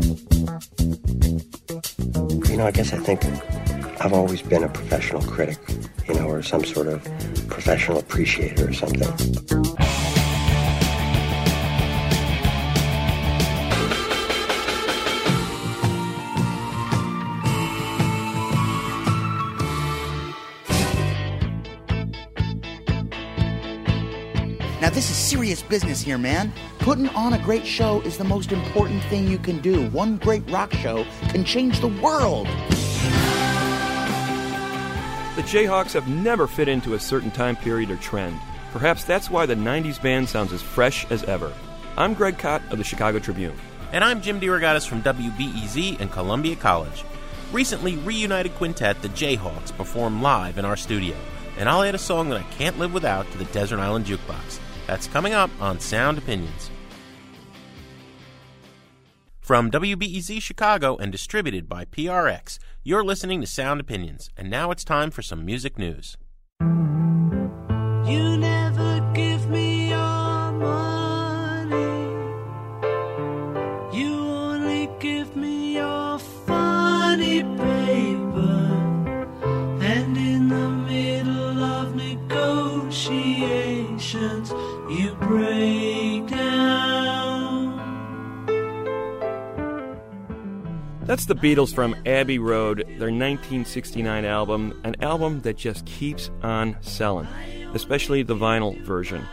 You know, I guess I think I've always been a professional critic, you know, or some sort of professional appreciator or something. Now, this is serious business here, man. Putting on a great show is the most important thing you can do. One great rock show can change the world. The Jayhawks have never fit into a certain time period or trend. Perhaps that's why the 90s band sounds as fresh as ever. I'm Greg Kot of the Chicago Tribune. And I'm Jim DeRogatis from WBEZ and Columbia College. Recently, reunited quintet the Jayhawks performed live in our studio, and I'll add a song that I can't live without to the Desert Island Jukebox. That's coming up on Sound Opinions. From WBEZ Chicago and distributed by PRX, you're listening to Sound Opinions, and now it's time for some music news. You never That's the Beatles from Abbey Road, their 1969 album, an album that just keeps on selling, especially the vinyl version.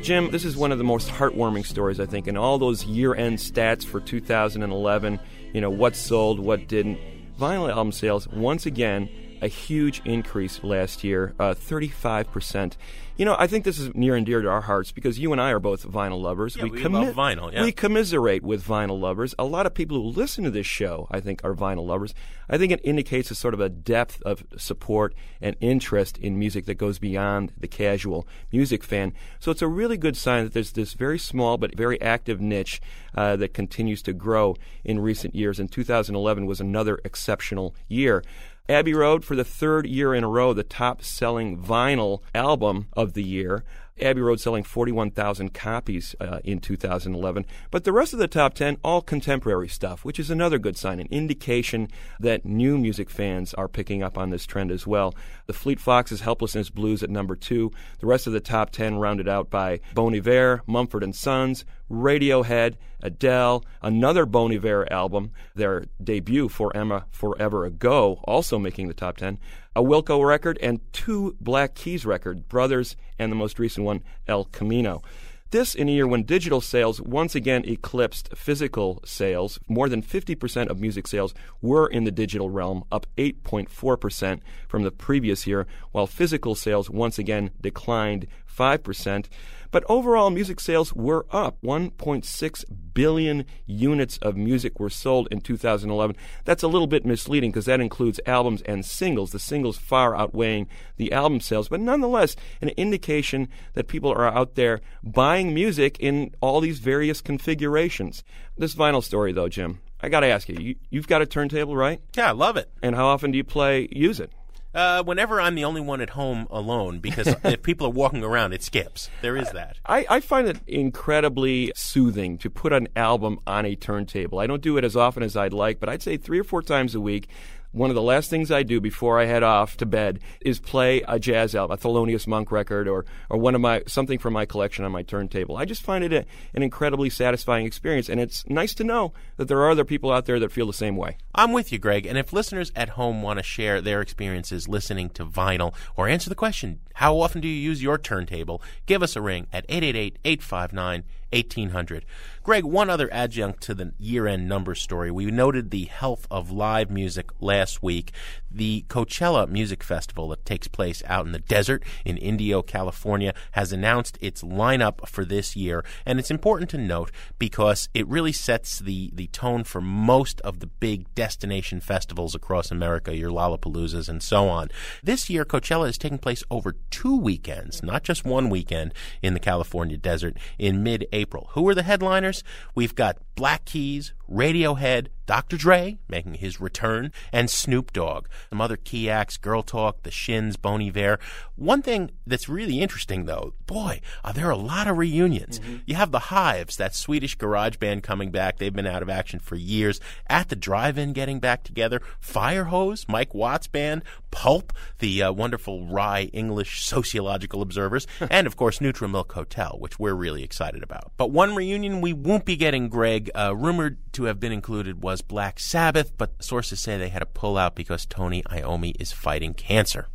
Jim, this is one of the most heartwarming stories, I think, in all those year end stats for 2011. You know, what sold, what didn't. Vinyl album sales, once again, a huge increase last year, uh, 35%. You know, I think this is near and dear to our hearts because you and I are both vinyl lovers. Yeah, we love vinyl, yeah. We commiserate with vinyl lovers. A lot of people who listen to this show, I think, are vinyl lovers. I think it indicates a sort of a depth of support and interest in music that goes beyond the casual music fan. So it's a really good sign that there's this very small but very active niche uh, that continues to grow in recent years. And 2011 was another exceptional year. Abbey Road, for the third year in a row, the top selling vinyl album of the year. Abbey Road selling 41,000 copies uh, in 2011. But the rest of the top 10, all contemporary stuff, which is another good sign, an indication that new music fans are picking up on this trend as well. The Fleet Foxes' Helplessness Blues at number two. The rest of the top 10 rounded out by Bon Iver, Mumford & Sons, Radiohead, Adele, another Bon Iver album, their debut for Emma Forever Ago, also making the top 10, a Wilco record, and two Black Keys record, Brothers, and the most recent one, El Camino. This in a year when digital sales once again eclipsed physical sales. More than 50% of music sales were in the digital realm, up 8.4% from the previous year, while physical sales once again declined 5%. But overall, music sales were up. 1.6 billion units of music were sold in 2011. That's a little bit misleading because that includes albums and singles, the singles far outweighing the album sales. But nonetheless, an indication that people are out there buying music in all these various configurations. This vinyl story, though, Jim, I got to ask you, you, you've got a turntable, right? Yeah, I love it. And how often do you play, use it? Uh, whenever I'm the only one at home alone, because if people are walking around, it skips. There is that. I, I find it incredibly soothing to put an album on a turntable. I don't do it as often as I'd like, but I'd say three or four times a week. One of the last things I do before I head off to bed is play a jazz album, a Thelonious Monk record, or or one of my something from my collection on my turntable. I just find it a, an incredibly satisfying experience, and it's nice to know that there are other people out there that feel the same way. I'm with you, Greg. And if listeners at home want to share their experiences listening to vinyl or answer the question, how often do you use your turntable? Give us a ring at 888 859 1800. Greg, one other adjunct to the year end number story. We noted the health of live music last week. The Coachella Music Festival that takes place out in the desert in Indio, California, has announced its lineup for this year. And it's important to note because it really sets the, the tone for most of the big destination festivals across America, your Lollapaloozas and so on. This year, Coachella is taking place over two weekends, not just one weekend in the California desert in mid April. Who are the headliners? We've got Black Keys, Radiohead, Dr. Dre making his return, and Snoop Dogg. Some other key acts, Girl Talk, The Shins, Bon Iver. One thing that's really interesting, though, boy, are there a lot of reunions. Mm-hmm. You have the Hives, that Swedish garage band coming back. They've been out of action for years. At the Drive-In getting back together. Firehose, Mike Watt's band. Pulp, the uh, wonderful wry English sociological observers. and, of course, Neutral Milk Hotel, which we're really excited about. But one reunion we won't be getting, Greg, uh, rumored to have been included was Black Sabbath, but sources say they had to pull out because Tony Iommi is fighting cancer.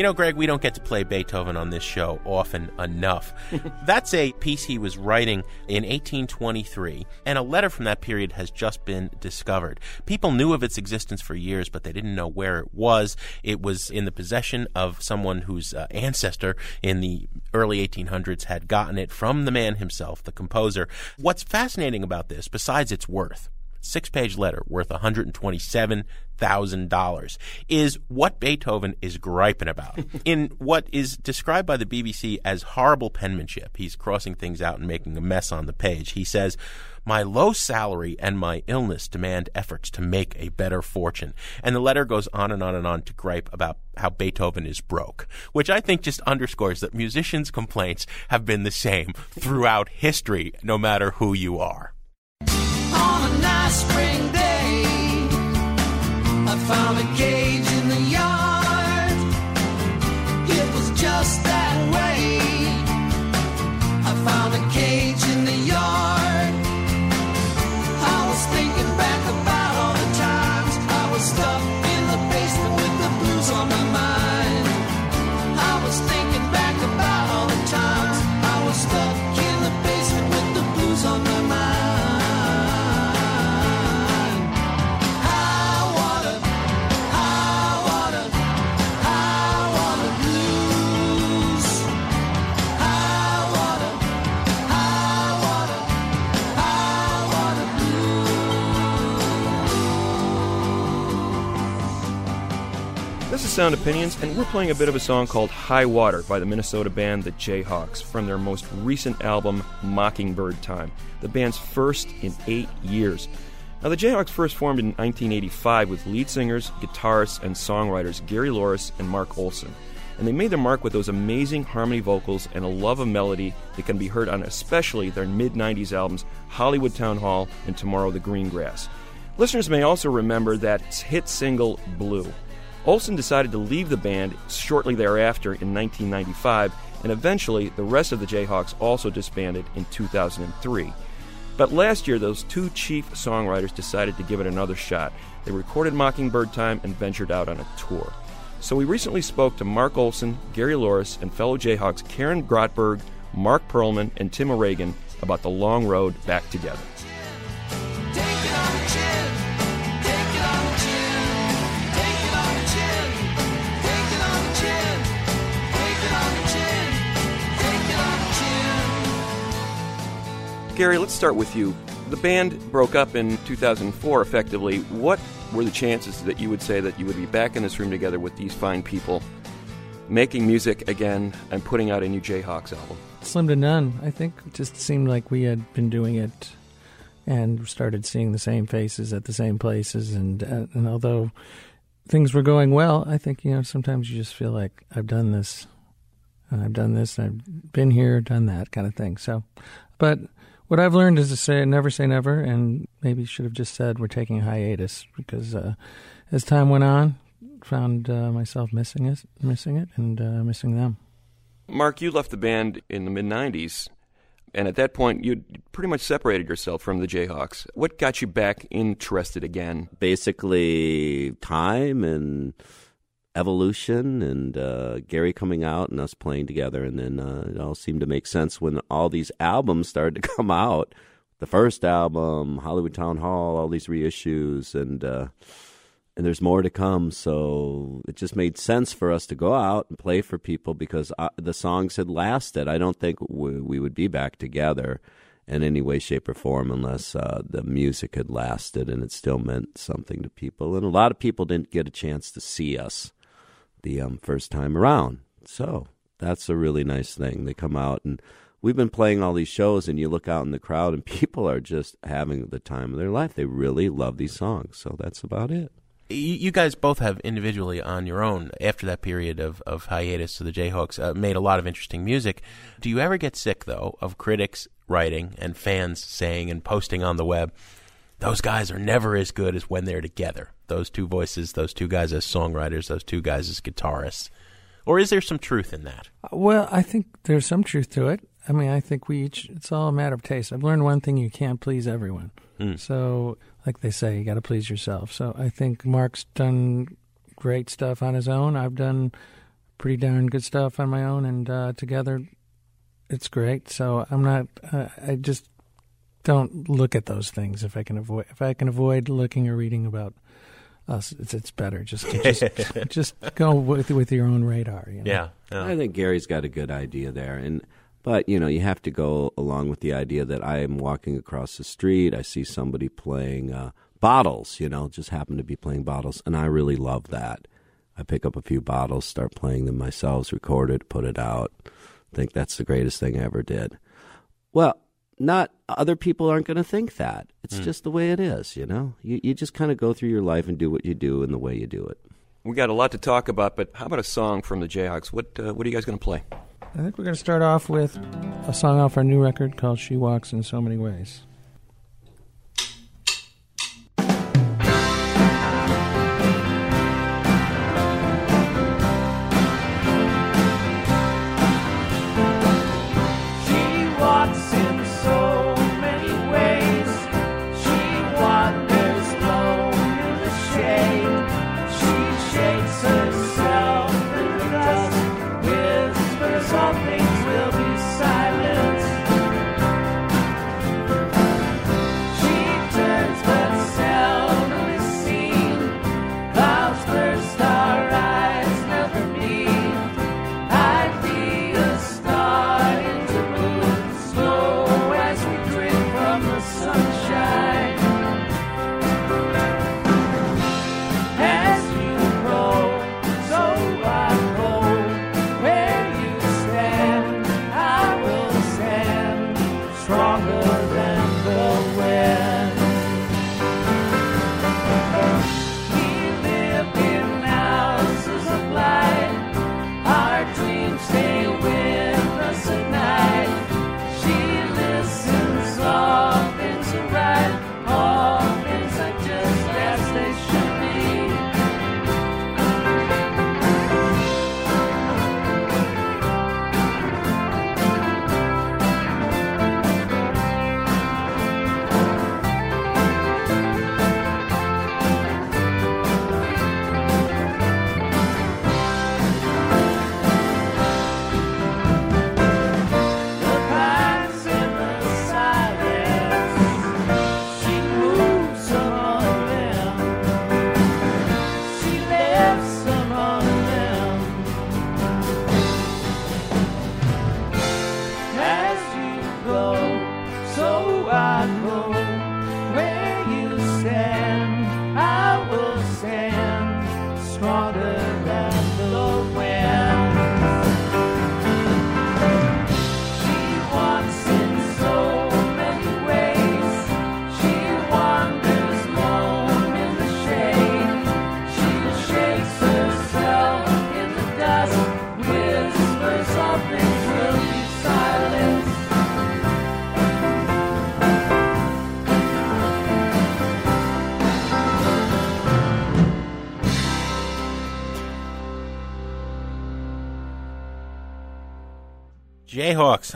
You know, Greg, we don't get to play Beethoven on this show often enough. That's a piece he was writing in 1823, and a letter from that period has just been discovered. People knew of its existence for years, but they didn't know where it was. It was in the possession of someone whose uh, ancestor in the early 1800s had gotten it from the man himself, the composer. What's fascinating about this, besides its worth, six page letter worth $127,000 is what Beethoven is griping about. In what is described by the BBC as horrible penmanship, he's crossing things out and making a mess on the page. He says, my low salary and my illness demand efforts to make a better fortune. And the letter goes on and on and on to gripe about how Beethoven is broke, which I think just underscores that musicians' complaints have been the same throughout history, no matter who you are on a nice spring day. I found a cage in the yard. It was just that Sound Opinions, and we're playing a bit of a song called High Water by the Minnesota band The Jayhawks from their most recent album, Mockingbird Time, the band's first in eight years. Now, the Jayhawks first formed in 1985 with lead singers, guitarists, and songwriters Gary Louris and Mark Olson. And they made their mark with those amazing harmony vocals and a love of melody that can be heard on especially their mid 90s albums Hollywood Town Hall and Tomorrow the Green Grass. Listeners may also remember that hit single Blue. Olson decided to leave the band shortly thereafter in 1995, and eventually the rest of the Jayhawks also disbanded in 2003. But last year, those two chief songwriters decided to give it another shot. They recorded Mockingbird Time and ventured out on a tour. So we recently spoke to Mark Olson, Gary Louris, and fellow Jayhawks Karen Grotberg, Marc Perlman, and Tim O'Regan about the long road back together. Gary, let's start with you. The band broke up in 2004 effectively. What were the chances that you would say that you would be back in this room together with these fine people, making music again and putting out a new Jayhawks album? Slim to none. I think it just seemed like we had been doing it and started seeing the same faces at the same places. And, uh, and although things were going well, I think, you know, sometimes you just feel like I've done this, I've done this, I've been here, done that kind of thing. So, but what I've learned is to say never say never, and maybe should have just said we're taking a hiatus because uh, as time went on, found uh, myself missing it, missing it, and uh, missing them. Mark, you left the band in the mid 90s, and at that point, you'd pretty much separated yourself from the Jayhawks. What got you back interested again? Basically, time and evolution, and uh, Gary coming out and us playing together. And then uh, it all seemed to make sense when all these albums started to come out. The first album, Hollywood Town Hall, all these reissues, and. Uh, and there's more to come. So it just made sense for us to go out and play for people because uh, the songs had lasted. I don't think we, we, would be back together in any way, shape, or form unless uh, the music had lasted and it still meant something to people. And a lot of people didn't get a chance to see us the um, first time around. So that's a really nice thing. They come out and we've been playing all these shows and you look out in the crowd and people are just having the time of their life. They really love these songs. So that's about it you guys both have individually on your own after that period of, of hiatus to the Jayhawks uh, made a lot of interesting music. Do you ever get sick though of critics writing and fans saying and posting on the web, those guys are never as good as when they're together? Those two voices, those two guys as songwriters, those two guys as guitarists. Or is there some truth in that? Well, I think there's some truth to it. I mean, I think we each, it's all a matter of taste. I've learned one thing you can't please everyone. Mm. So like they say, you got to please yourself. So I think Mark's done great stuff on his own. I've done pretty darn good stuff on my own, and uh, together, it's great. So I'm not. Uh, I just don't look at those things if I can avoid. If I can avoid looking or reading about us, it's it's better. Just just just go with with your own radar. You know? yeah, yeah. I think Gary's got a good idea there, and but, you know, you have to go along with the idea that I am walking across the street, I see somebody playing uh, bottles, you know, just happen to be playing bottles, and I really love that. I pick up a few bottles, start playing them myself, record it, put it out. Think that's the greatest thing I ever did. Well, not other people aren't going to think that. It's mm. just the way it is, you know. You you just kind of go through your life and do what you do in the way you do it. We got a lot to talk about, but how about a song from the Jayhawks? What uh, what are you guys going to play? I think we're going to start off with a song off our new record called She Walks in So Many Ways.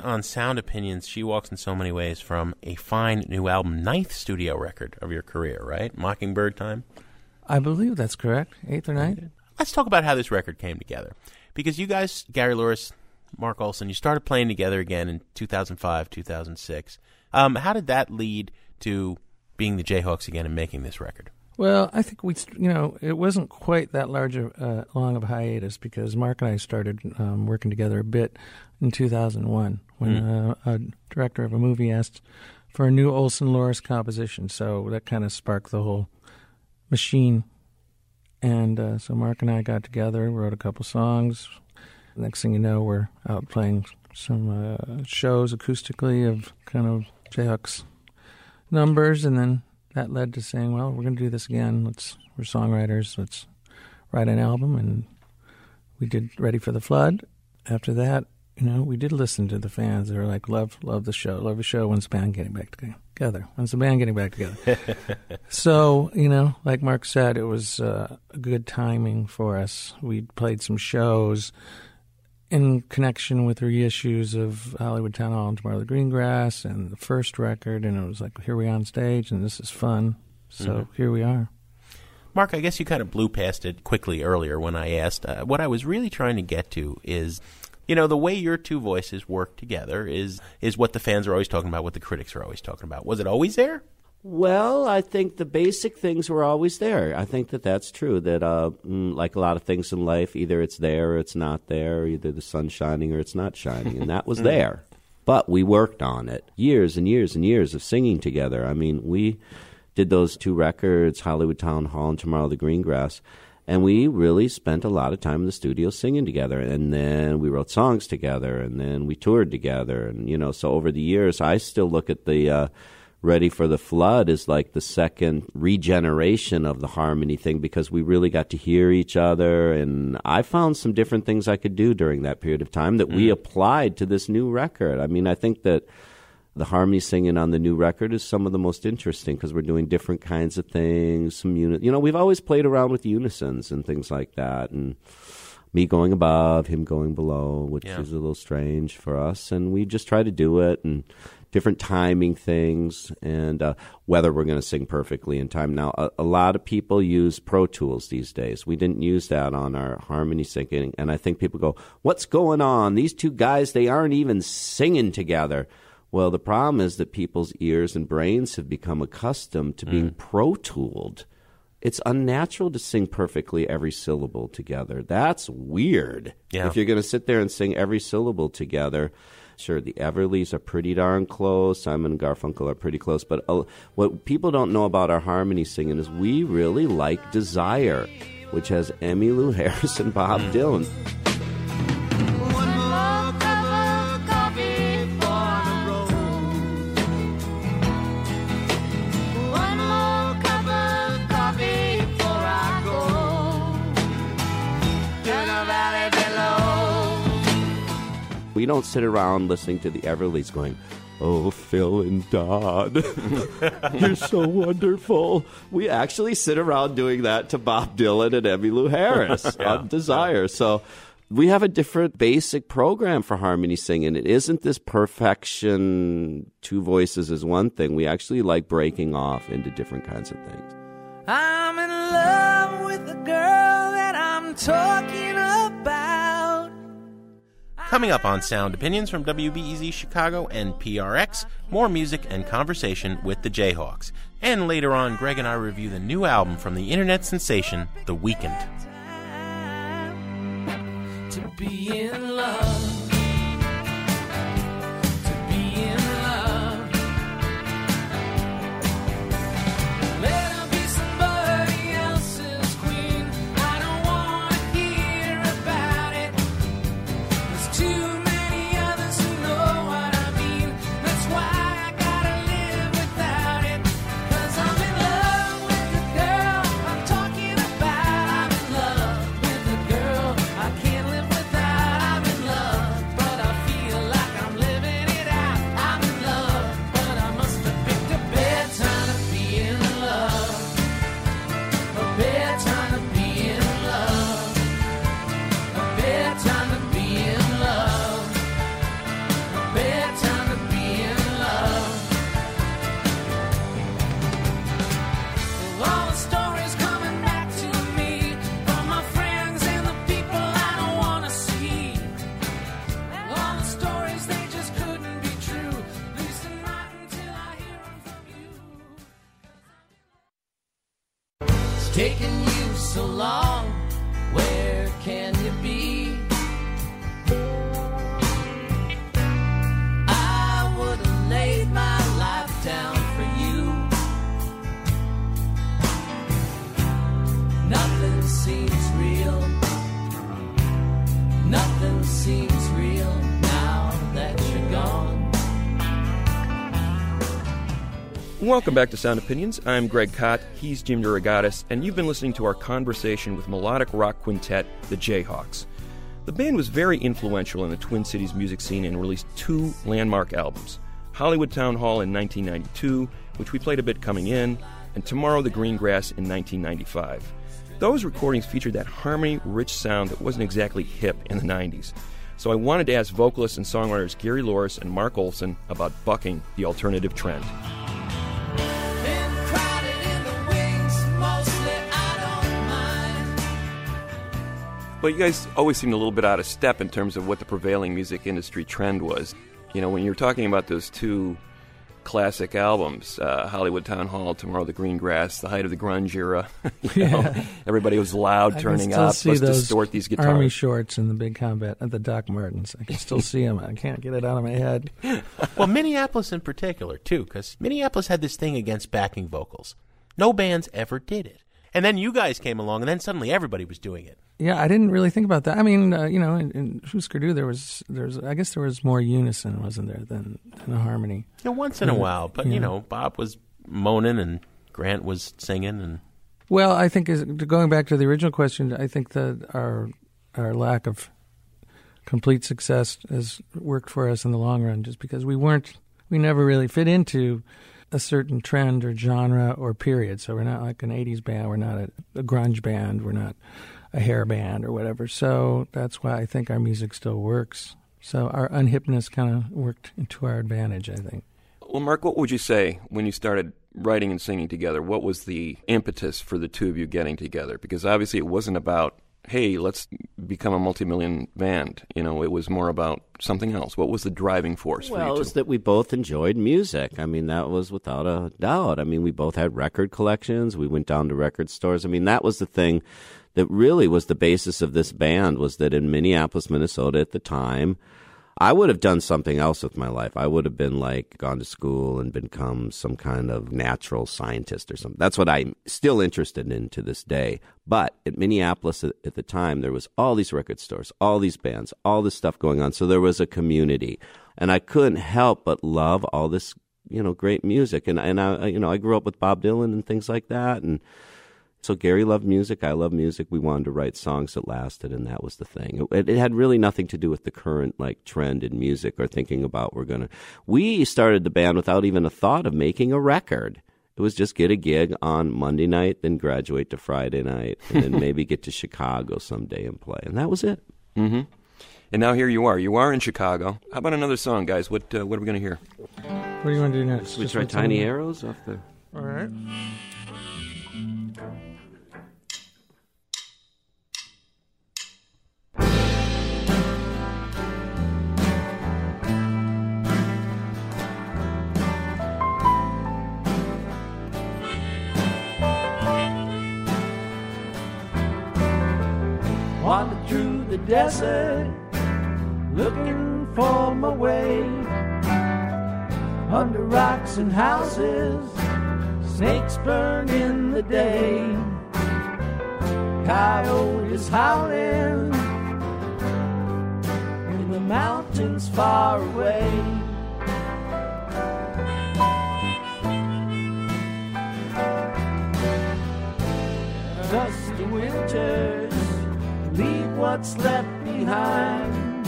On Sound Opinions. She walks in so many ways from a fine new album, ninth studio record of your career, right? Mockingbird Time. I believe that's correct. Eighth or ninth. Let's talk about how this record came together. Because you guys, Gary Louris, Mark Olson, you started playing together again in 2005, 2006. Um, how did that lead to being the Jayhawks again and making this record? Well, I think we, you know, it wasn't quite that large of uh, long of a hiatus because Mark and I started um, working together a bit in 2001 when uh, a director of a movie asked for a new Olson Louris composition. So that kind of sparked the whole machine. And uh, so Mark and I got together, wrote a couple songs. Next thing you know, we're out playing some uh, shows acoustically of kind of Jayhawks numbers, and then that led to saying, "Well, we're going to do this again. Let's we're songwriters. Let's write an album." And we did "Ready for the Flood." After that, you know, we did listen to the fans. They were like, "Love, love the show. Love the show. When's the band getting back together? When's the band getting back together?" so, you know, like Mark said, it was uh, good timing for us. We played some shows in connection with reissues of Hollywood Town Hall and Tomorrow the Green Grass and the first record, and it was like, here we are on stage, and this is fun. So Mhm. here we are. Mark, I guess you kind of blew past it quickly earlier when I asked. Uh, what I was really trying to get to is, you know, the way your two voices work together is is what the fans are always talking about, what the critics are always talking about. Was it always there? Well, I think the basic things were always there. I think that that's true. That, uh, mm, like a lot of things in life, either it's there or it's not there. Either the sun's shining or it's not shining, and that was Mm. there. But we worked on it years and years and years of singing together. I mean, we did those two records, Hollywood Town Hall and Tomorrow the Green Grass, and we really spent a lot of time in the studio singing together. And then we wrote songs together, and then we toured together. And you know, so over the years, I still look at the. Uh, Ready for the Flood is like the second regeneration of the harmony thing because we really got to hear each other. And I found some different things I could do during that period of time that we Mm. applied to this new record. I mean, I think that the harmony singing on the new record is some of the most interesting because we're doing different kinds of things. Some uni- you know, we've always played around with unisons and things like that, and me going above, him going below, which Yeah. is a little strange for us. And we just try to do it and different timing things and uh, whether we're going to sing perfectly in time. Now, a, a lot of people use Pro Tools these days. We didn't use that on our harmony singing, and I think people go, "What's going on? These two guys, they aren't even singing together." Well, the problem is that people's ears and brains have become accustomed to being pro tooled. It's unnatural to sing perfectly every syllable together. That's weird. Yeah. If you're going to sit there and sing every syllable together, sure, the Everlys are pretty darn close. Simon and Garfunkel are pretty close. But uh, what people don't know about our harmony singing is we really like Desire, which has Emmylou Harris and Bob Dylan. We don't sit around listening to the Everlys going, Oh, Phil and Don, you're so wonderful. We actually sit around doing that to Bob Dylan and Emmylou Harris Yeah. on Desire. So we have a different basic program for harmony singing. It isn't this perfection, two voices is one thing. We actually like breaking off into different kinds of things. I'm in love with the girl that I'm talking about. Coming up on Sound Opinions from WBEZ Chicago and PRX, more music and conversation with the Jayhawks. And later on, Greg and I review the new album from the internet sensation, The Weeknd. Welcome back to Sound Opinions. I'm Greg Kot. He's Jim DeRogatis, and you've been listening to our conversation with melodic rock quintet, the Jayhawks. The band was very influential in the Twin Cities music scene and released two landmark albums Hollywood Town Hall in 1992, which we played a bit coming in, and Tomorrow the Green Grass in 1995. Those recordings featured that harmony rich sound that wasn't exactly hip in the 90s. So I wanted to ask vocalists and songwriters Gary Louris and Mark Olson about bucking the alternative trend. But you guys always seemed a little bit out of step in terms of what the prevailing music industry trend was. You know, when you're talking about those two classic albums, uh, Hollywood Town Hall, Tomorrow the Green Grass, the height of the grunge era, you know, Yeah. everybody was loud, I can turning still up, see let's those distort these guitars. Army shorts in the big combat at the Doc Martens. I can still see them. I can't get it out of my head. well, Minneapolis in particular, too, because Minneapolis had this thing against backing vocals. No bands ever did it. And then you guys came along, and then suddenly everybody was doing it. Yeah, I didn't really think about that. I mean, uh, you know, in, in there was, there was, I guess there was more unison, wasn't there, than, than a harmony. Know, once in a while, but Yeah. you know, Bob was moaning and Grant was singing, and Well, I think is, going back to the original question, I think that our our lack of complete success has worked for us in the long run, just because we weren't, we never really fit into a certain trend or genre or period. So we're not like an '80s band, we're not a, a grunge band, we're not a hair band or whatever. So that's why I think our music still works. So our unhipness kind of worked to our advantage, I think. Well, Mark, what would you say when you started writing and singing together? What was the impetus for the two of you getting together? Because obviously it wasn't about, hey, let's become a multi-million band. You know, it was more about something else. What was the driving force for Well, you it two? was that we both enjoyed music. I mean, that was without a doubt. I mean, we both had record collections. We went down to record stores. I mean, that was the thing that really was the basis of this band was that in Minneapolis, Minnesota at the time, I would have done something else with my life. I would have been like gone to school and become some kind of natural scientist or something. That's what I'm still interested in to this day. But at Minneapolis at, the time, there was all these record stores, all these bands, all this stuff going on. So there was a community, and I couldn't help but love all this, you know, great music. And and I, you know, I grew up with Bob Dylan and things like that, and so Gary loved music. I love music. We wanted to write songs that lasted, and that was the thing. It, it had really nothing to do with the current like trend in music or thinking about we're gonna. We started the band without even a thought of making a record. It was just get a gig on Monday night, then graduate to Friday night, and then maybe get to Chicago someday and play, and that was it. Mm-hmm. And now here you are. You are in Chicago. How about another song, guys? What uh, what are we going to hear? What do you want to do next? Should we Just try Tiny Arrows off the? All right. Desert, looking for my way. Under rocks and houses, snakes burn in the day. Coyotes howling in the mountains far away. Dusty winters leave what's left behind.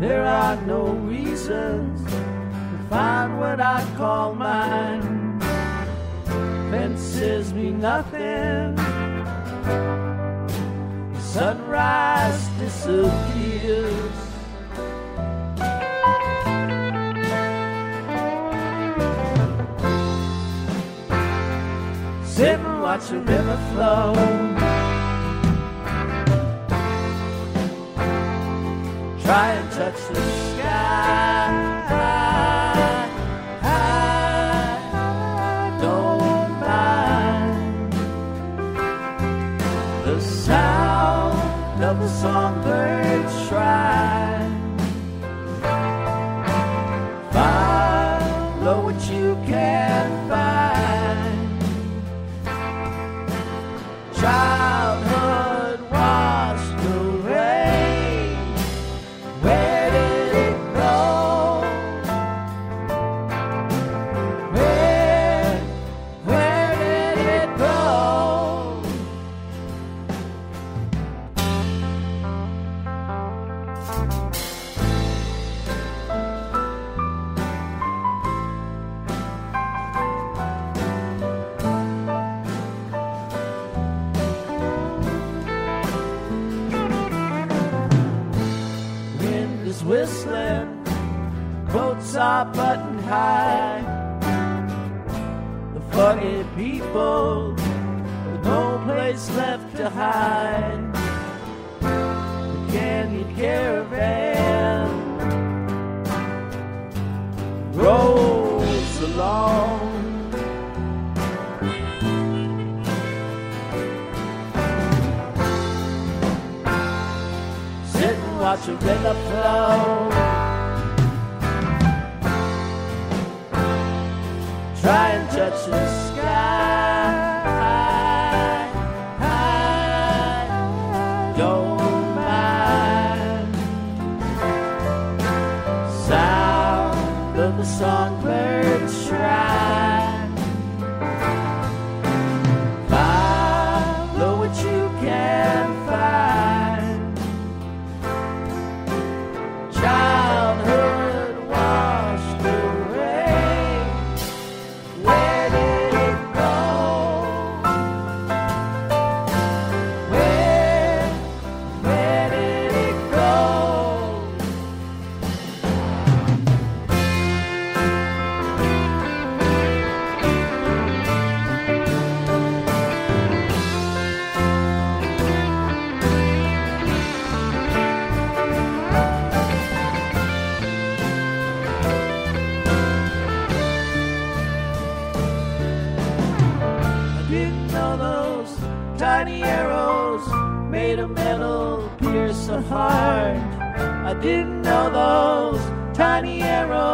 There are no reasons to find what I call mine. Fences mean nothing. Sunrise disappears. Sit and watch the river flow. try and touch the sky. Don't mind the sound of a song. Raniero.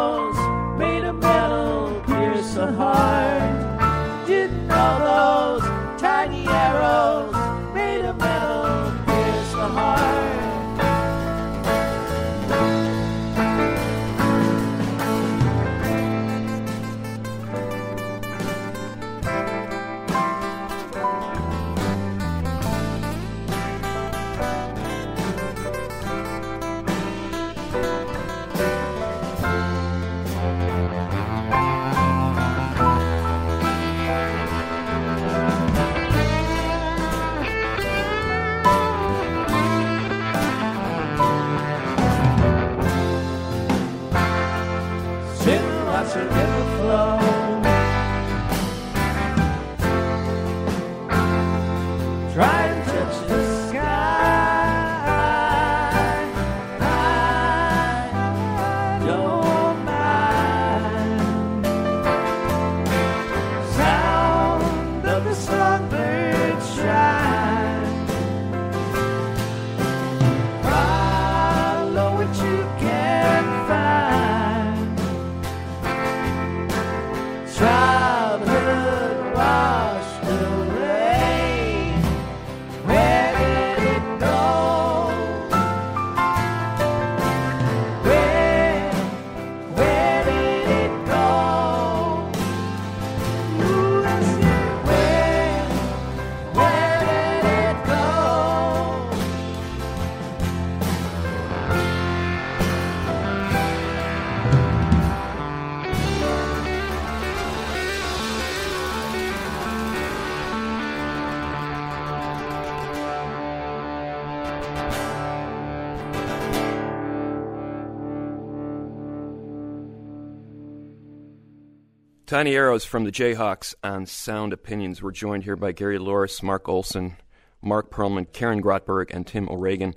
Tiny Arrows from the Jayhawks on Sound Opinions. We're joined here by Gary Louris, Mark Olson, Marc Perlman, Karen Grotberg, and Tim O'Reagan.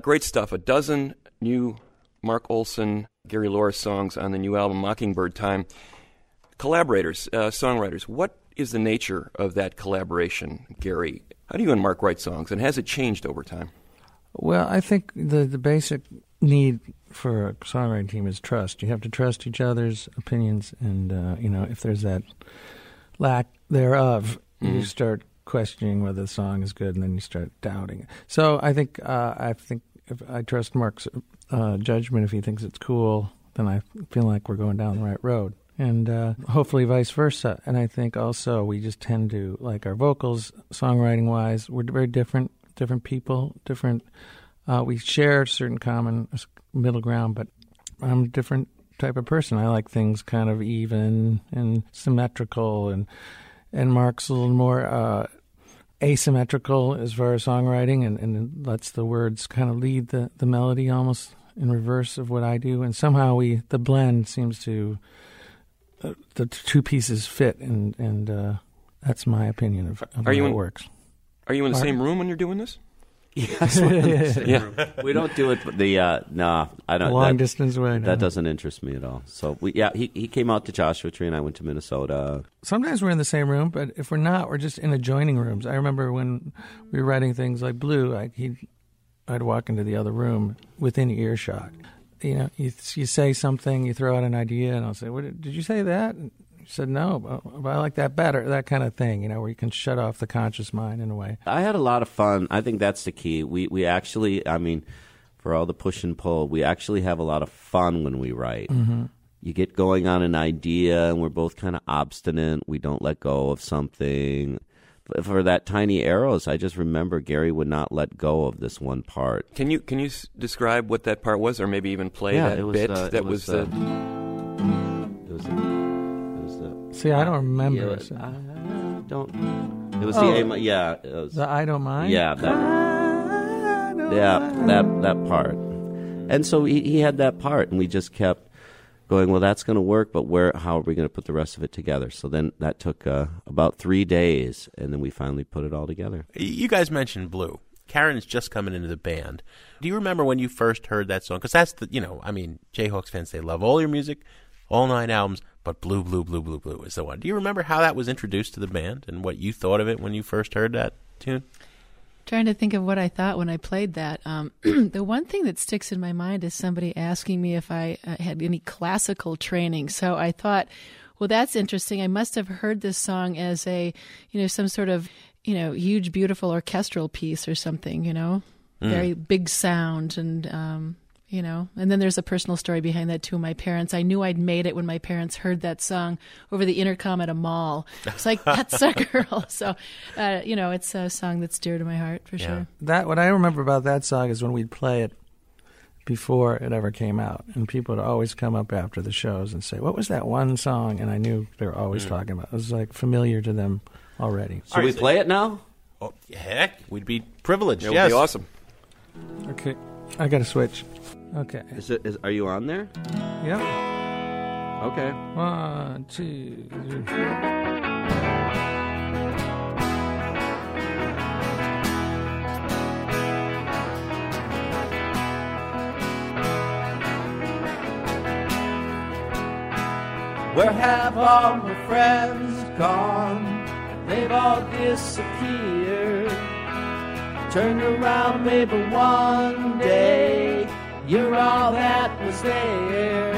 Great stuff. A dozen new Mark Olson, Gary Louris songs on the new album Mockingbird Time. Collaborators, uh, songwriters, what is the nature of that collaboration, Gary? How do you and Mark write songs, and has it changed over time? Well, I think the, the basic need for a songwriting team is trust. You have to trust each other's opinions, and uh, you know if there's that lack thereof, you Mhm. start questioning whether the song is good, and then you start doubting it. So I think uh, I think if I trust Mark's uh, judgment. If he thinks it's cool, then I feel like we're going down the right road. And uh, hopefully, vice versa. And I think also we just tend to like our vocals, songwriting wise, we're very different, different people, different. Uh, we share certain common middle ground, but I'm a different type of person. I like things kind of even and symmetrical, and and Mark's a little more uh, asymmetrical as far as songwriting, and, and lets the words kind of lead the, the melody almost in reverse of what I do. And somehow we the blend seems to uh, the two pieces fit, and and uh, that's my opinion of, of Are how you it works. Are you in the Mark? same room when you're doing this? Yes, we're in the same Yeah. we don't do it. But the uh, nah, I don't. Long that, distance away, no. That doesnst interest me at all. So we, yeah, he he came out to Joshua Tree, and I went to Minnesota. Sometimes we're in the same room, but if we're not, we're just in adjoining rooms. I remember when we were writing things like Blue, like he, I'd walk into the other room within earshot. You know, you you say something, you throw out an idea, and I'll say, "What did, did you say that?" And he said, "No, but, but I like that better." That kind of thing, you know, where you can shut off the conscious mind in a way. I had a lot of fun. I think that's the key. We we actually, I mean, for all the push and pull, we actually have a lot of fun when we write. Mhm. You get going on an idea, and we're both kind of obstinate. We don't let go of something. For that tiny arrows, I just remember Gary would not let go of this one part. Can you can you s- describe what that part was, or maybe even play Yeah, that it was, bit? uh, that it was, was, uh, the. It was, it was the. See, I don't remember. Yeah, so- I don't. It was Oh, the A. Yeah, it was, the I don't mind. Yeah, that. Yeah, that that part. And so he, he had that part, and we just kept going. Well, that's going to work, but where? How are we going to put the rest of it together? So then that took uh, about three days, and then we finally put it all together. You guys mentioned Blue. Karen's just coming into the band. Do you remember when you first heard that song? Because that's the, you know, I mean, Jayhawks fans, they love all your music, all nine albums, but Blue, Blue, Blue, Blue, Blue is the one. Do you remember how that was introduced to the band and what you thought of it when you first heard that tune? Trying to think of what I thought when I played that. Um, the one thing that sticks in my mind is somebody asking me if I uh, had any classical training. So I thought, well, that's interesting. I must have heard this song as a, you know, some sort of, you know, huge, beautiful orchestral piece or something. You know, Mm. very big sound and. Um, you know, and then there's a personal story behind that too. My parents, I knew I'd made it when my parents heard that song over the intercom at a mall. It's like that's a girl. So, uh, you know, it's a song that's dear to my heart for sure. That what I remember about that song is when we'd play it before it ever came out, and people would always come up after the shows and say, "What was that one song?" And I knew they were always Mm. talking about. It. it was like familiar to them already. Should we play it now? Oh, heck, we'd be privileged. That would be awesome. Okay, I got to switch. Okay. Is it? Is, are you on there? Yep. Okay. One, two, three. Where have all my friends gone? They've all disappeared. Turned around, maybe one day, you're all that was there.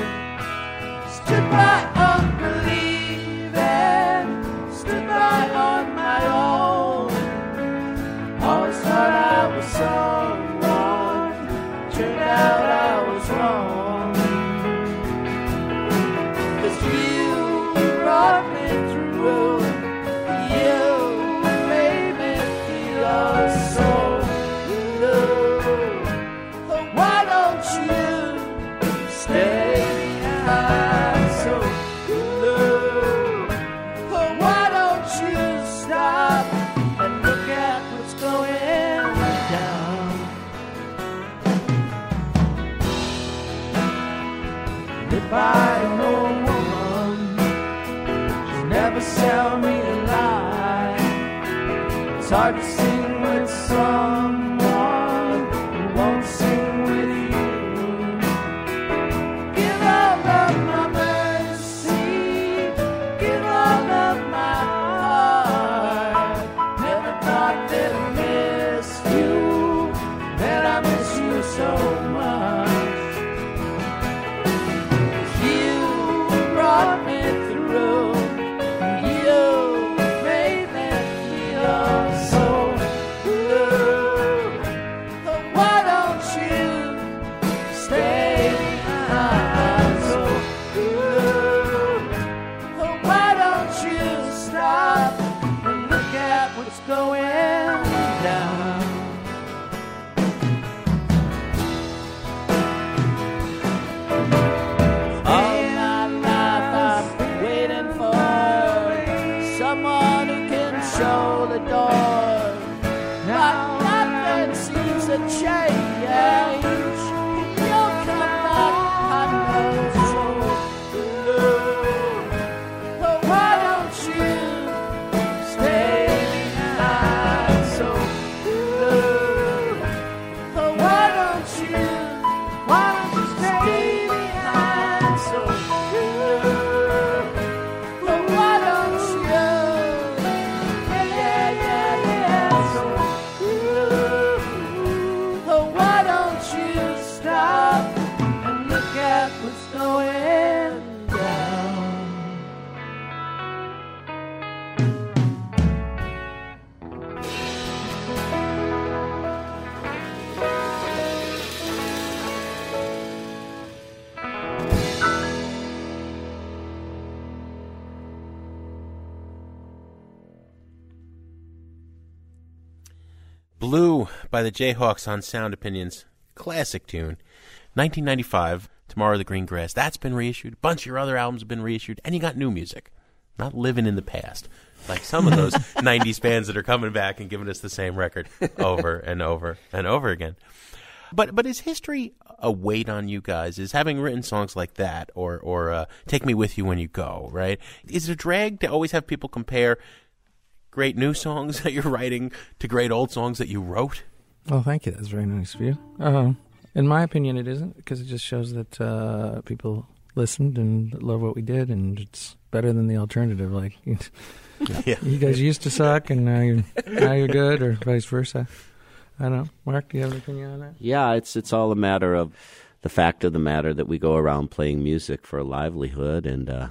Stood by unbelieving, stood by on my own. Always thought I was someone, turned out sell me a lie. It's hard to sing with someone by the Jayhawks on Sound Opinions. Classic tune. 1995, Tomorrow the Green Grass. That's been reissued. A bunch of your other albums have been reissued. And you got new music. Not living in the past. Like some of those 90s bands that are coming back and giving us the same record over and over and over again. But but is history a weight on you guys? Is having written songs like that or or uh, Take Me With You When You Go, right? Is it a drag to always have people compare great new songs that you're writing to great old songs that you wrote? Well, thank you. That's very nice of you. Uh, in my opinion, it isn't because it just shows that uh, people listened and love what we did, and it's better than the alternative. Like Yeah. you guys used to suck, and now you're now you're good, or vice versa. I don't know. Mark, do you have an opinion on that? Yeah, it's it's all a matter of the fact of the matter that we go around playing music for a livelihood, and uh,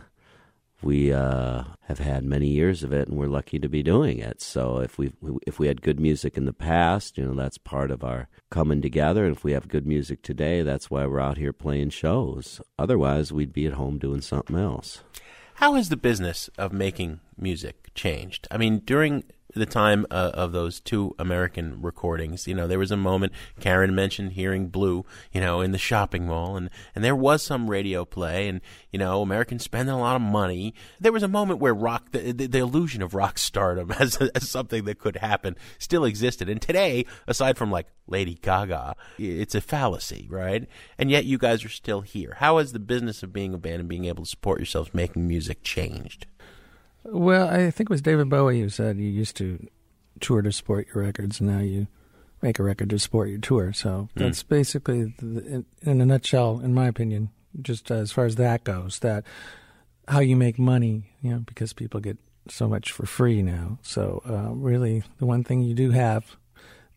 we uh, have had many years of it, and we're lucky to be doing it. So if we if we had good music in the past, you know, that's part of our coming together. And if we have good music today, that's why we're out here playing shows. Otherwise, we'd be at home doing something else. How has the business of making music changed? I mean, during the time uh, of those two American recordings, you know, there was a moment Karen mentioned hearing Blue, you know, in the shopping mall, and, and there was some radio play, and you know, Americans spending a lot of money. There was a moment where rock, the, the, the illusion of rock stardom as, as something that could happen, still existed. And today, aside from like Lady Gaga, it's a fallacy, right? And yet, you guys are still here. How has the business of being a band and being able to support yourselves making music changed? Well, I think it was David Bowie who said you used to tour to support your records, and now you make a record to support your tour. So Hmm. that's basically, the, in, in a nutshell, in my opinion, just as far as that goes, that how you make money, you know, because people get so much for free now. So uh, really, the one thing you do have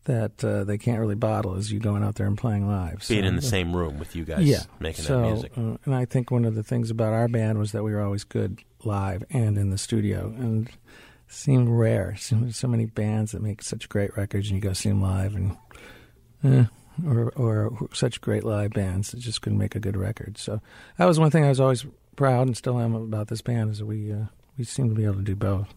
that uh, they can't really bottle is you going out there and playing live. Being in the uh, same room with you guys yeah. making so, that music. Uh, and I think one of the things about our band was that we were always good live and in the studio, and seemed rare. So, so many bands that make such great records, and you go see them live, and eh, or or such great live bands that just couldn't make a good record. So that was one thing I was always proud and still am about this band is that we uh, we seem to be able to do both.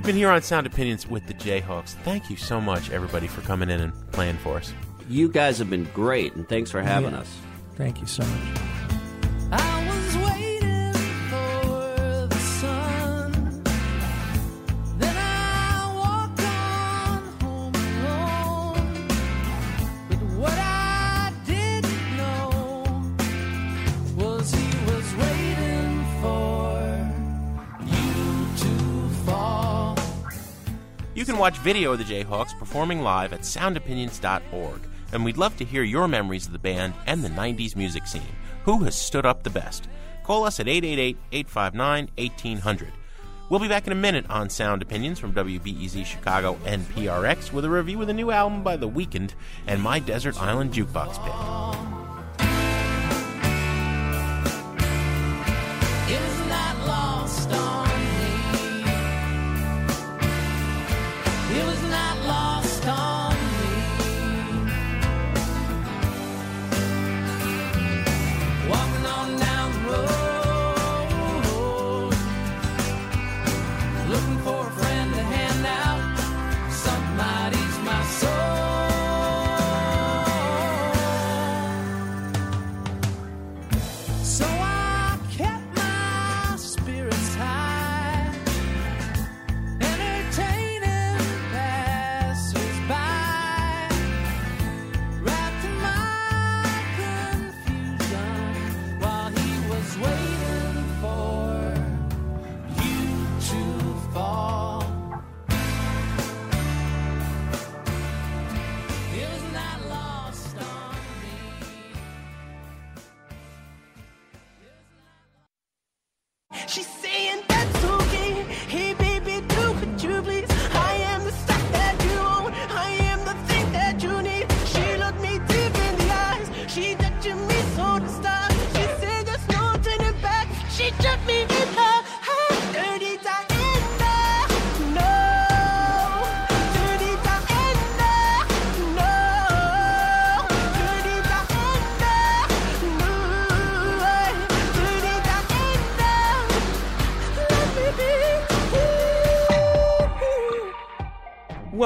We've been here on Sound Opinions with the Jayhawks. Thank you so much, everybody, for coming in and playing for us. You guys have been great, and thanks for having Yeah. us. Thank you so much. Watch video of the Jayhawks performing live at soundopinions.org, and we'd love to hear your memories of the band and the 90s music scene. Who has stood up the best? Call us at 888 859 1800. We'll be back in a minute on Sound Opinions from WBEZ Chicago and PRX with a review of the new album by The Weeknd and my Desert Island Jukebox pick.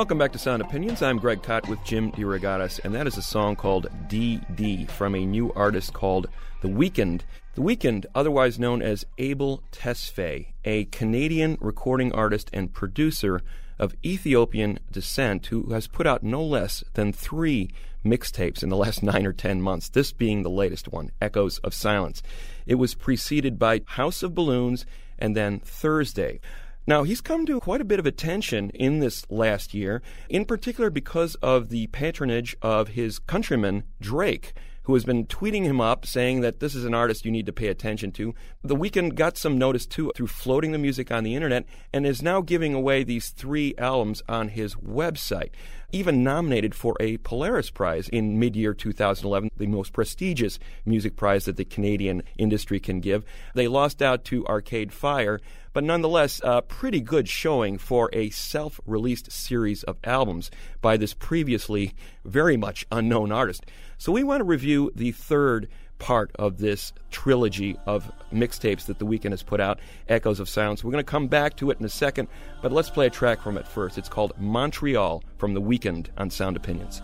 Welcome back to Sound Opinions. I'm Greg Kot with Jim DeRogatis, and that is a song called DD from a new artist called The Weeknd. The Weeknd, otherwise known as Abel Tesfaye, a Canadian recording artist and producer of Ethiopian descent who has put out no less than three mixtapes in the last nine or ten months, this being the latest one, Echoes of Silence. It was preceded by House of Balloons and then Thursday. Now, he's come to quite a bit of attention in this last year, in particular because of the patronage of his countryman, Drake, who has been tweeting him up saying that this is an artist you need to pay attention to. The Weeknd got some notice too through floating the music on the internet and is now giving away these three albums on his website. Even nominated for a Polaris Prize in mid year 2011, the most prestigious music prize that the Canadian industry can give. They lost out to Arcade Fire, but nonetheless, a pretty good showing for a self released series of albums by this previously very much unknown artist. So we want to review the third part of this trilogy of mixtapes that the Weeknd has put out, Echoes of Silence. We're going to come back to it in a second, but let's play a track from it first. It's called Montreal from the Weeknd on Sound Opinions.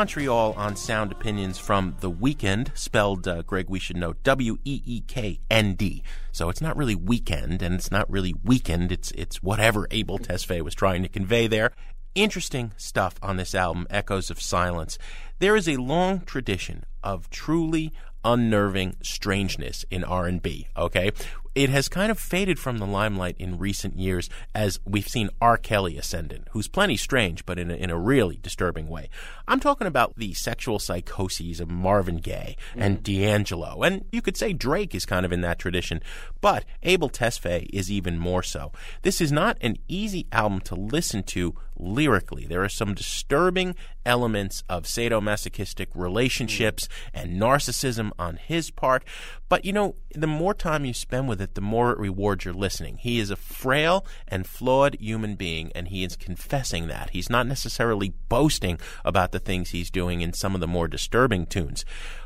Montreal on Sound Opinions from The Weeknd, spelled, uh, Greg, we should know, W E E K N D. So it's not really weekend, and it's not really weekend. It's it's whatever Abel Tesfaye was trying to convey there. Interesting stuff on this album, Echoes of Silence. There is a long tradition of truly unnerving strangeness in R&B, okay? It has kind of faded from the limelight in recent years as we've seen R. Kelly ascendant, who's plenty strange, but in a, in a really disturbing way. I'm talking about the sexual psychoses of Marvin Gaye and mm. D'Angelo, and you could say Drake is kind of in that tradition, but Abel Tesfaye is even more so. This is not an easy album to listen to lyrically. There are some disturbing elements of sadomasochistic relationships mm. and narcissism on his part. But you know, the more time you spend with it, the more it rewards your listening. He is a frail and flawed human being, and he is confessing that. He's not necessarily boasting about the things he's doing in some of the more disturbing tunes.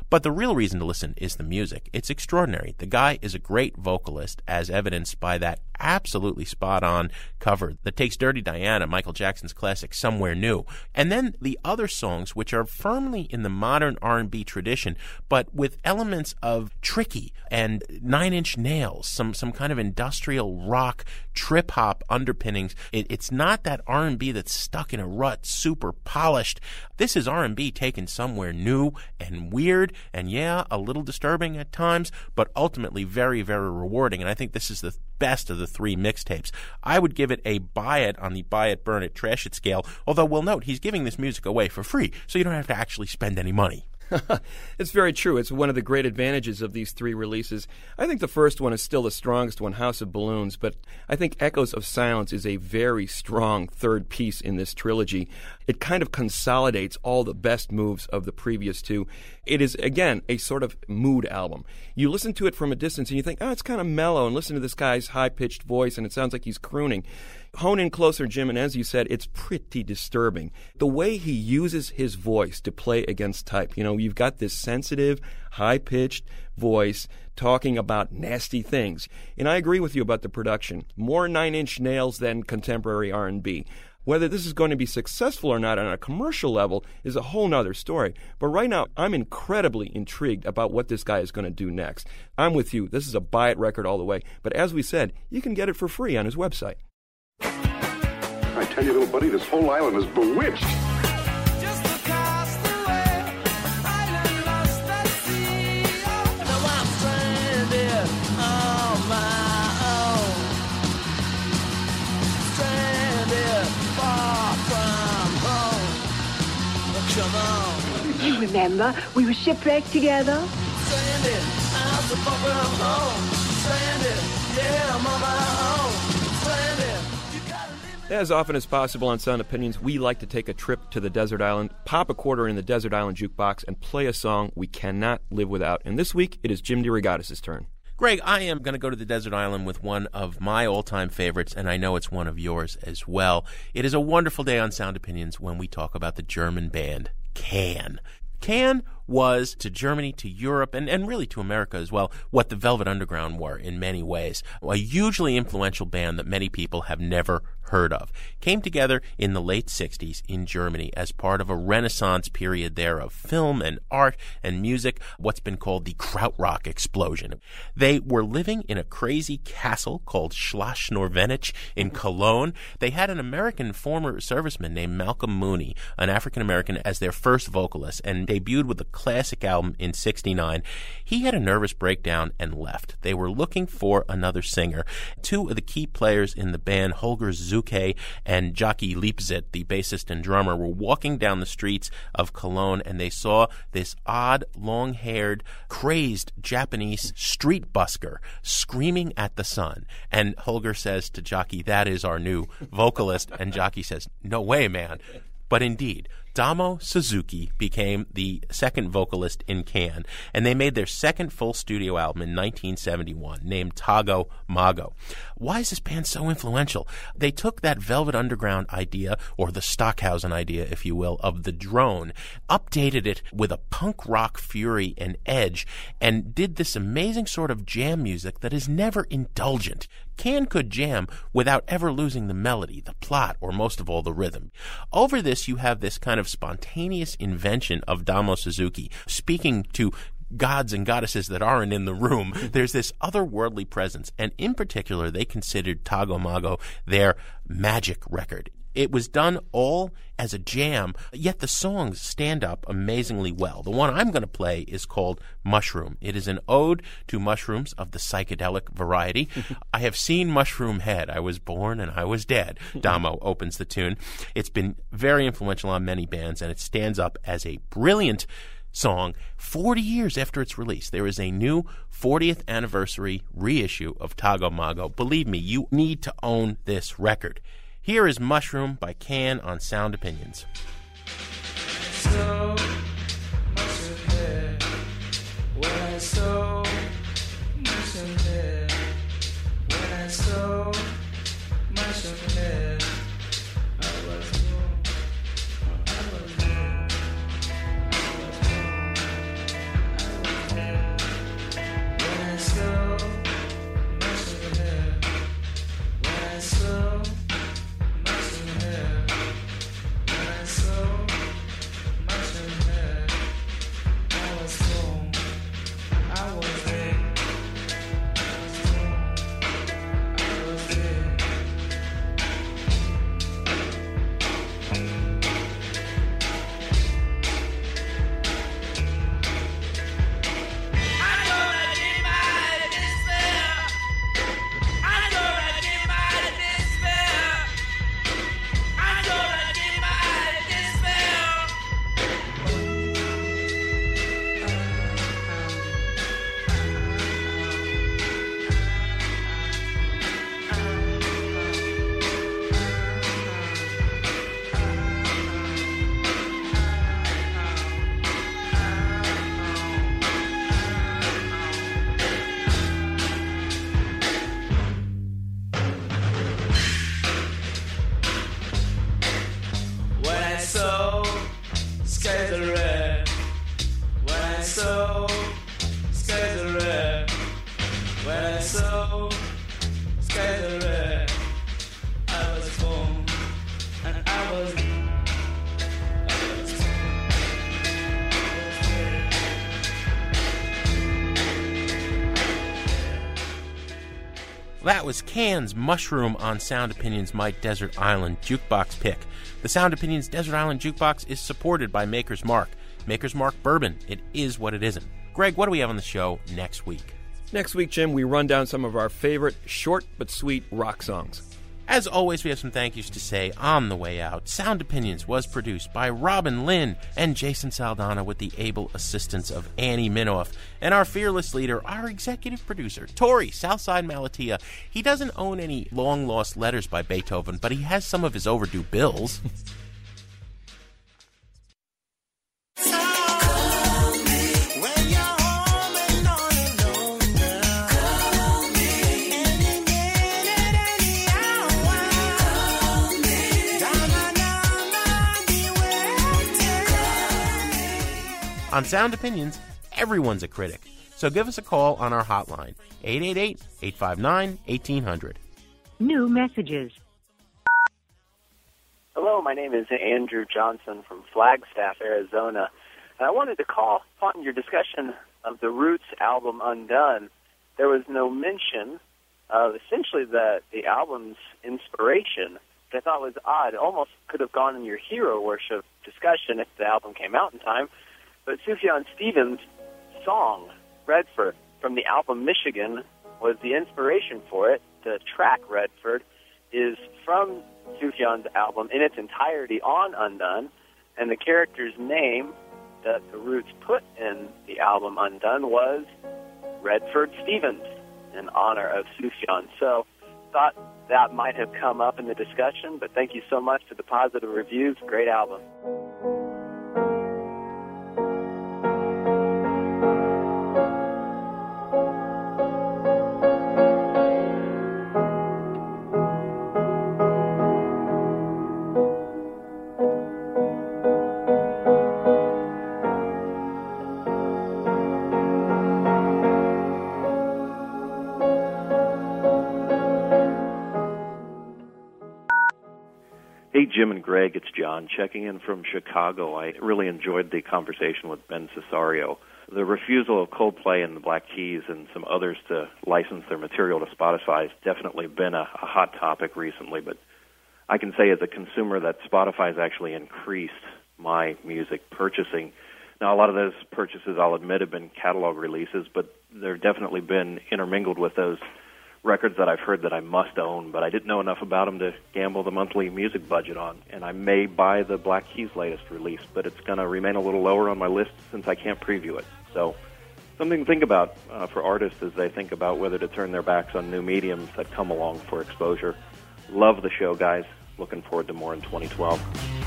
But the real reason to listen is the music. It's extraordinary. The guy is a great vocalist, as evidenced by that absolutely spot on cover that takes Dirty Diana, Michael Jackson's classic Somewhere New. And then the other songs which are firmly in the modern R&B tradition but with elements of tricky and 9-inch nails, some some kind of industrial rock trip hop underpinnings. It, it's not that R&B that's stuck in a rut, super polished. This is R&B taken somewhere new and weird and yeah, a little disturbing at times, but ultimately very very rewarding. And I think this is the best of the three mixtapes. I would give it a buy it on the buy it, burn it, trash it scale. Although we'll note he's giving this music away for free, so you don't have to actually spend any money. it's very true. It's one of the great advantages of these three releases. I think the first one is still the strongest one, House of Balloons, but I think Echoes of Silence is a very strong third piece in this trilogy. It kind of consolidates all the best moves of the previous two. It is, again, a sort of mood album. You listen to it from a distance and you think, oh, it's kind of mellow, and listen to this guy's high pitched voice, and it sounds like he's crooning hone in closer, Jim, and as you said, it's pretty disturbing. The way he uses his voice to play against type. You know, you've got this sensitive, high pitched voice talking about nasty things. And I agree with you about the production. More nine inch nails than contemporary R&B. Whether this is going to be successful or not on a commercial level is a whole nother story. But right now, I'm incredibly intrigued about what this guy is going to do next. I'm with you. This is a buy it record all the way. But as we said, you can get it for free on his website. I tell you, little buddy, this whole island is bewitched. Remember, we were shipwrecked together. As often as possible on Sound Opinions, we like to take a trip to the desert island, pop a quarter in the desert island jukebox, and play a song we cannot live without. And this week, it is Jim DeRogatis' turn. Greg, I am going to go to the desert island with one of my all time favorites, and I know it's one of yours as well. It is a wonderful day on Sound Opinions when we talk about the German band Can. Can was to Germany, to Europe, and, and really to America as well, what the Velvet Underground were in many ways. A hugely influential band that many people have never heard of. Came together in the late 60s in Germany as part of a renaissance period there of film and art and music, what's been called the Krautrock explosion. They were living in a crazy castle called Schloss Norvenich in Cologne. They had an American former serviceman named Malcolm Mooney, an African American, as their first vocalist and debuted with a classic album in 69. He had a nervous breakdown and left. They were looking for another singer. Two of the key players in the band, Holger Czukay and Jaki Liebezeit, the bassist and drummer, were walking down the streets of Cologne and they saw this odd, long haired, crazed Japanese street busker screaming at the sun. And Holger says to Jaki, That is our new vocalist. And Jaki says, No way, man. But indeed, Damo Suzuki became the second vocalist in Can, and they made their second full studio album in 1971 named Tago Mago. Why is this band so influential? They took that Velvet Underground idea, or the Stockhausen idea, if you will, of the drone, updated it with a punk rock fury and edge, and did this amazing sort of jam music that is never indulgent. Can could jam without ever losing the melody, the plot, or most of all the rhythm. Over this, you have this kind of spontaneous invention of Damo Suzuki, speaking to gods and goddesses that aren't in the room. There's this otherworldly presence, and in particular, they considered Tago Mago their magic record. It was done all as a jam, yet the songs stand up amazingly well. The one I'm going to play is called Mushroom. It is an ode to mushrooms of the psychedelic variety. I have seen Mushroom Head. I was born and I was dead. Damo opens the tune. It's been very influential on many bands, and it stands up as a brilliant song 40 years after its release. There is a new 40th anniversary reissue of Tago Mago. Believe me, you need to own this record. Here is Mushroom by Can on Sound Opinions. So That was Can's Mushroom on Sound Opinions My Desert Island Jukebox pick. The Sound Opinions Desert Island Jukebox is supported by Maker's Mark. Maker's Mark Bourbon. It is what it isn't. Greg, what do we have on the show next week? Next week, Jim, we run down some of our favorite short but sweet rock songs. As always, we have some thank yous to say on the way out. Sound Opinions was produced by Robin Linn and Jason Saldanha with the able assistance of Annie Minoff. And our fearless leader, our executive producer, Torey Southside Malatia. He doesn't own any long lost letters by Beethoven, but he has some of his overdue bills. On Sound Opinions, everyone's a critic. So give us a call on our hotline, 888 859 1800. New messages. Hello, my name is Andrew Johnson from Flagstaff, Arizona. And I wanted to call upon your discussion of the Roots album undun. There was no mention of essentially the, the album's inspiration, which I thought was odd. It almost could have gone in your hero worship discussion if the album came out in time. But Sufjan Stevens' song, Redford, from the album Michigan, was the inspiration for it. The track Redford is from Sufjan's album in its entirety on undun, and the character's name that the Roots put in the album undun was Redford Stevens in honor of Sufjan. So, thought that might have come up in the discussion, but thank you so much for the positive reviews. Great album. John checking in from Chicago. I really enjoyed the conversation with Ben Sisario. The refusal of Coldplay and the Black Keys and some others to license their material to Spotify has definitely been a, a hot topic recently, but I can say as a consumer that Spotify has actually increased my music purchasing. Now, a lot of those purchases, I'll admit, have been catalog releases, but they've definitely been intermingled with those records that I've heard that I must own, but I didn't know enough about them to gamble the monthly music budget on. And I may buy the Black Keys latest release, but it's going to remain a little lower on my list since I can't preview it. So, something to think about uh, for artists as they think about whether to turn their backs on new mediums that come along for exposure. Love the show, guys. Looking forward to more in 2012.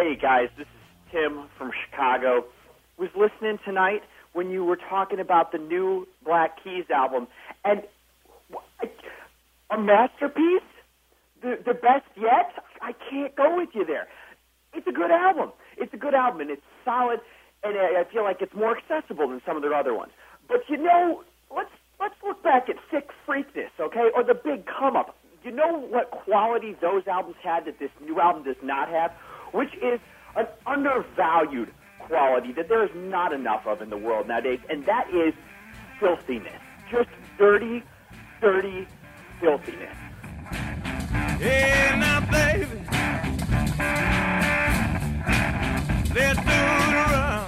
Hey guys, this is Tim from Chicago. Was listening tonight when you were talking about the new Black Keys album, and a masterpiece, the the best yet. I can't go with you there. It's a good album. It's a good album, and it's solid, and I feel like it's more accessible than some of their other ones. But you know, let's let's look back at Sick Freakness, okay, or the Big Come Up. You know what quality those albums had that this new album does not have, which is an undervalued quality that there is not enough of in the world nowadays, and that is filthiness. Just dirty, dirty filthiness. Now, baby, let's do it around.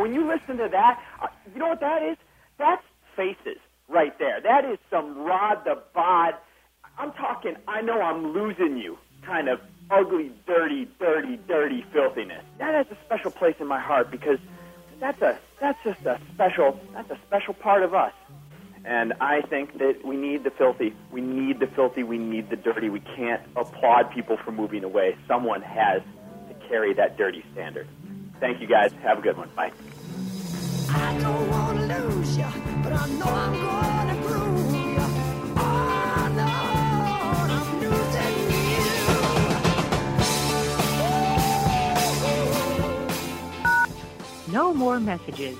When you listen to that, uh, you know what that is? That's faces right there. That is some Rod the Bod. I'm talking, I know I'm losing you kind of ugly, dirty, dirty, dirty filthiness. That has a special place in my heart because that's a that's just a special that's a special part of us. And I think that we need the filthy. We need the filthy. We need the dirty. We can't applaud people for moving away. Someone has to carry that dirty standard. Thank you guys. Have a good one. Bye. I don't want to lose you, but I know I'm going to prove you. Oh, Lord, I'm losing you. No more messages.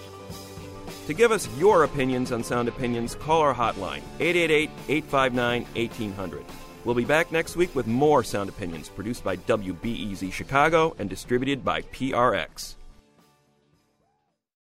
To give us your opinions on Sound Opinions, call our hotline, 888 859 1800. We'll be back next week with more Sound Opinions produced by WBEZ Chicago and distributed by PRX.